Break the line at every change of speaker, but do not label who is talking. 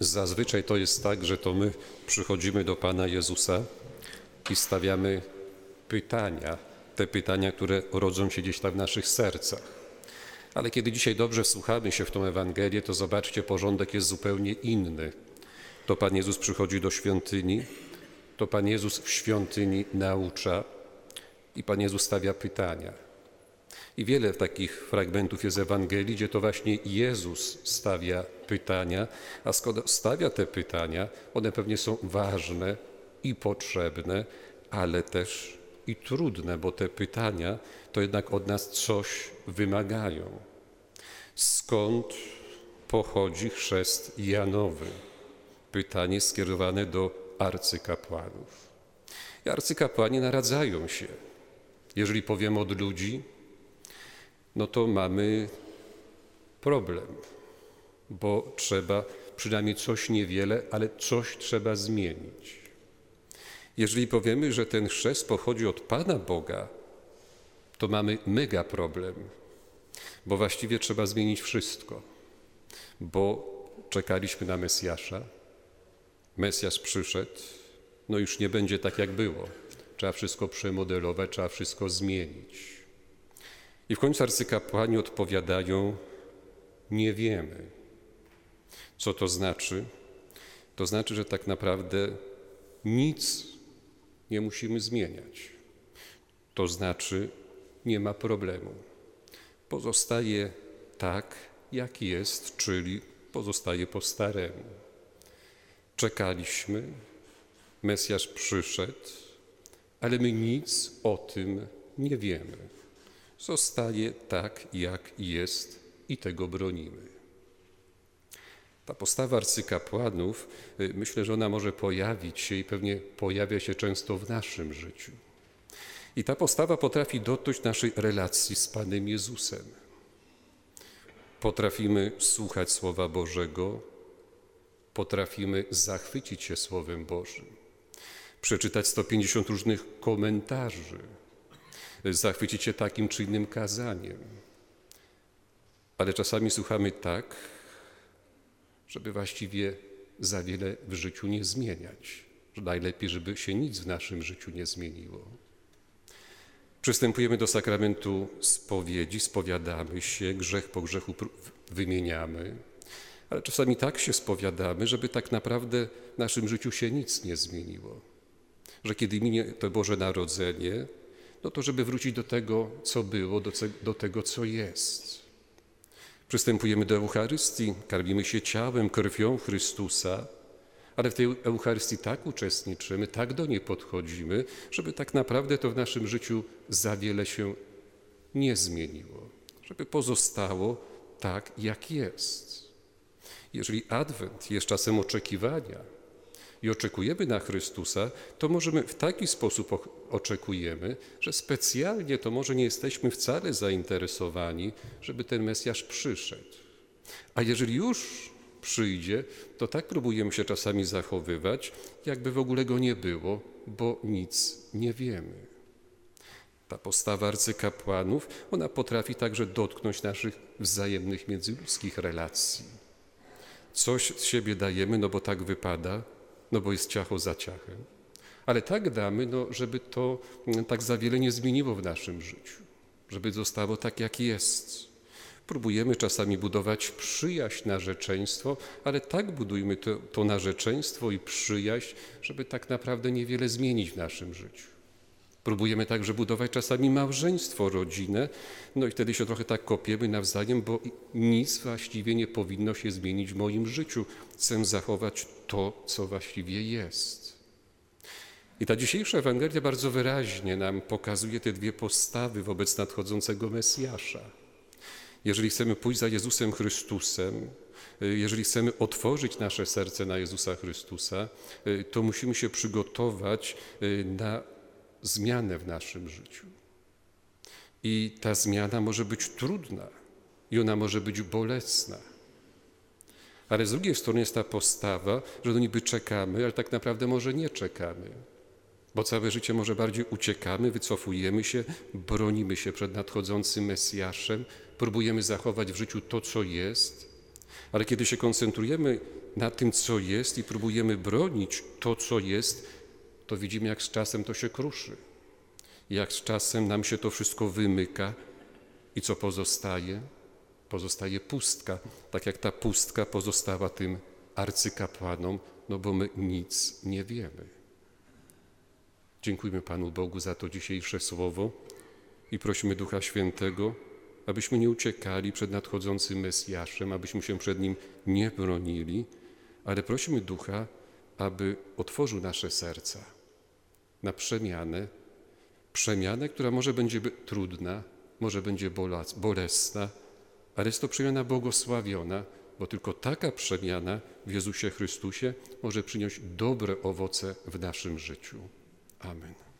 Zazwyczaj to jest tak, że to my przychodzimy do Pana Jezusa i stawiamy pytania, te pytania, które rodzą się gdzieś tam w naszych sercach. Ale kiedy dzisiaj dobrze wsłuchamy się w tą Ewangelię, to zobaczcie, porządek jest zupełnie inny. To Pan Jezus przychodzi do świątyni, to Pan Jezus w świątyni naucza i Pan Jezus stawia pytania. I wiele takich fragmentów jest Ewangelii, gdzie to właśnie Jezus stawia pytania, a skoro stawia te pytania, one pewnie są ważne i potrzebne, ale też i trudne, bo te pytania to jednak od nas coś wymagają. Skąd pochodzi chrzest Janowy? Pytanie skierowane do arcykapłanów. I arcykapłani naradzają się. Jeżeli powiemy od ludzi, no to mamy problem, bo trzeba przynajmniej coś niewiele, ale coś trzeba zmienić. Jeżeli powiemy, że ten chrzest pochodzi od Pana Boga, to mamy mega problem, bo właściwie trzeba zmienić wszystko, bo czekaliśmy na Mesjasza, Mesjasz przyszedł, no już nie będzie tak jak było. Trzeba wszystko przemodelować, trzeba wszystko zmienić. I w końcu arcykapłani odpowiadają: Nie wiemy. Co to znaczy? To znaczy, że tak naprawdę nic nie musimy zmieniać. To znaczy, nie ma problemu. Pozostaje tak, jak jest, czyli pozostaje po staremu. Czekaliśmy, Mesjasz przyszedł, ale my nic o tym nie wiemy. Zostaje tak, jak jest i tego bronimy. Ta postawa arcykapłanów, y, myślę, że ona może pojawić się i pewnie pojawia się często w naszym życiu. I ta postawa potrafi dotknąć naszej relacji z Panem Jezusem. Potrafimy słuchać Słowa Bożego, potrafimy zachwycić się Słowem Bożym, przeczytać 150 różnych komentarzy, zachwycić się takim czy innym kazaniem. Ale czasami słuchamy tak, żeby właściwie za wiele w życiu nie zmieniać. Że najlepiej, żeby się nic w naszym życiu nie zmieniło. Przystępujemy do sakramentu spowiedzi, spowiadamy się, grzech po grzechu wymieniamy, ale czasami tak się spowiadamy, żeby tak naprawdę w naszym życiu się nic nie zmieniło. Że kiedy minie to Boże Narodzenie, no to żeby wrócić do tego, co było, do, do tego, co jest. Przystępujemy do Eucharystii, karmimy się ciałem, krwią Chrystusa, ale w tej Eucharystii tak uczestniczymy, tak do niej podchodzimy, żeby tak naprawdę to w naszym życiu za wiele się nie zmieniło, żeby pozostało tak, jak jest. Jeżeli Adwent jest czasem oczekiwania i oczekujemy na Chrystusa, to możemy w taki sposób oczekujemy, że specjalnie to może nie jesteśmy wcale zainteresowani, żeby ten Mesjasz przyszedł. A jeżeli już przyjdzie, to tak próbujemy się czasami zachowywać, jakby w ogóle go nie było, bo nic nie wiemy. Ta postawa arcykapłanów, ona potrafi także dotknąć naszych wzajemnych międzyludzkich relacji coś z siebie dajemy, no bo tak wypada, no bo jest ciacho za ciachem. Ale tak damy, no, żeby to mm, tak za wiele nie zmieniło w naszym życiu, żeby zostało tak, jak jest. Próbujemy czasami budować przyjaźń, narzeczeństwo, ale tak budujmy to, to narzeczeństwo i przyjaźń, żeby tak naprawdę niewiele zmienić w naszym życiu. Próbujemy także budować czasami małżeństwo, rodzinę, no i wtedy się trochę tak kopiemy nawzajem, bo nic właściwie nie powinno się zmienić w moim życiu. Chcę zachować to, co właściwie jest. I ta dzisiejsza Ewangelia bardzo wyraźnie nam pokazuje te dwie postawy wobec nadchodzącego Mesjasza. Jeżeli chcemy pójść za Jezusem Chrystusem, jeżeli chcemy otworzyć nasze serce na Jezusa Chrystusa, to musimy się przygotować na zmianę w naszym życiu. I ta zmiana może być trudna i ona może być bolesna. Ale z drugiej strony jest ta postawa, że do niby czekamy, ale tak naprawdę może nie czekamy. Bo całe życie może bardziej uciekamy, wycofujemy się, bronimy się przed nadchodzącym Mesjaszem, próbujemy zachować w życiu to, co jest, ale kiedy się koncentrujemy na tym, co jest i próbujemy bronić to, co jest, to widzimy, jak z czasem to się kruszy. Jak z czasem nam się to wszystko wymyka i co pozostaje? Pozostaje pustka, tak jak ta pustka pozostała tym arcykapłanom, no bo my nic nie wiemy. Dziękujmy Panu Bogu za to dzisiejsze słowo i prosimy Ducha Świętego, abyśmy nie uciekali przed nadchodzącym Mesjaszem, abyśmy się przed Nim nie bronili, ale prosimy Ducha, aby otworzył nasze serca na przemianę, przemianę, która może będzie trudna, może będzie bolesna, ale jest to przemiana błogosławiona, bo tylko taka przemiana w Jezusie Chrystusie może przynieść dobre owoce w naszym życiu. Amen.